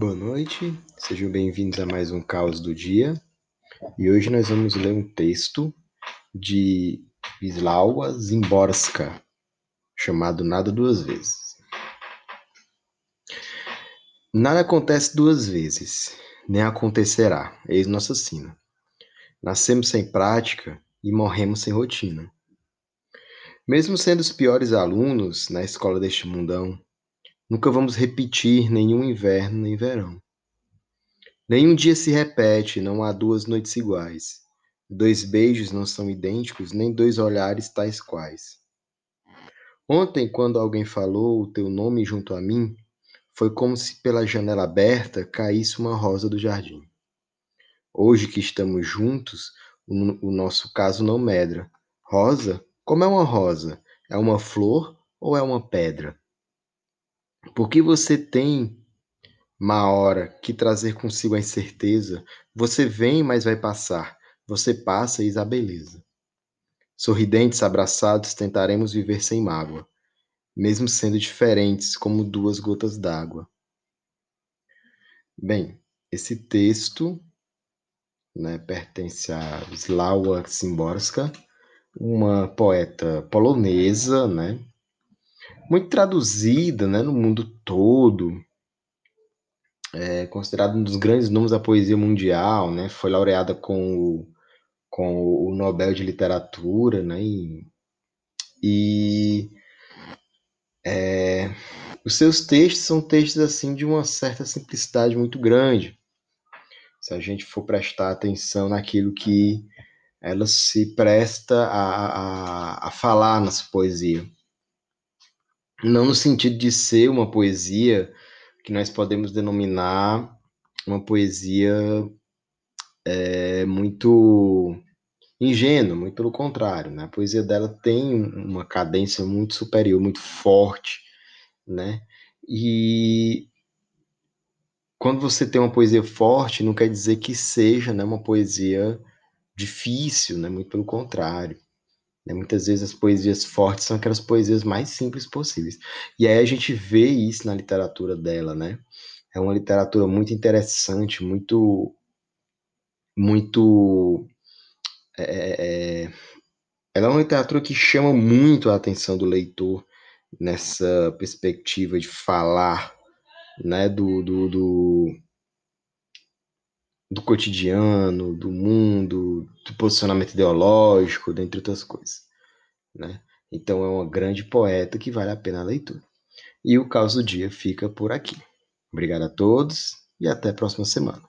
Boa noite, sejam bem-vindos a mais um Caos do Dia. E hoje nós vamos ler um texto de Wisława Zimborska, chamado Nada Duas Vezes. Nada acontece duas vezes, nem acontecerá, eis nossa sina. Nascemos sem prática e morremos sem rotina. Mesmo sendo os piores alunos na escola deste mundão, nunca vamos repetir nenhum inverno nem verão. Nenhum dia se repete, não há duas noites iguais. Dois beijos não são idênticos, nem dois olhares tais quais. Ontem, quando alguém falou o teu nome junto a mim, foi como se pela janela aberta caísse uma rosa do jardim. Hoje que estamos juntos, o, o nosso caso não medra. Rosa? Como é uma rosa? É uma flor ou é uma pedra? Porque você tem uma hora que trazer consigo a incerteza, você vem, mas vai passar. Você passa e a beleza. Sorridentes, abraçados, tentaremos viver sem mágoa mesmo sendo diferentes como duas gotas d'água. Bem, esse texto né, pertence a Wisława Szymborska, uma poeta polonesa, né, muito traduzida né, no mundo todo, é considerada um dos grandes nomes da poesia mundial, né, foi laureada com o, com o Nobel de Literatura, né, e, e é, os seus textos são textos assim de uma certa simplicidade muito grande. Se a gente for prestar atenção naquilo que ela se presta a, a, a falar na sua poesia. Não no sentido de ser uma poesia que nós podemos denominar uma poesia é, muito ingênua, muito pelo contrário, né? A poesia dela tem uma cadência muito superior, muito forte, né? E quando você tem uma poesia forte, não quer dizer que seja né, uma poesia difícil, né? Muito pelo contrário. Né? Muitas vezes as poesias fortes são aquelas poesias mais simples possíveis. E aí a gente vê isso na literatura dela, né? É uma literatura muito interessante, muito muito é, é, é, ela é uma literatura que chama muito a atenção do leitor nessa perspectiva de falar né, do, do, do, do cotidiano, do mundo, do posicionamento ideológico, dentre outras coisas. Né? Então é uma grande poeta que vale a pena a leitura. E o Caos do Dia fica por aqui. Obrigado a todos e até a próxima semana.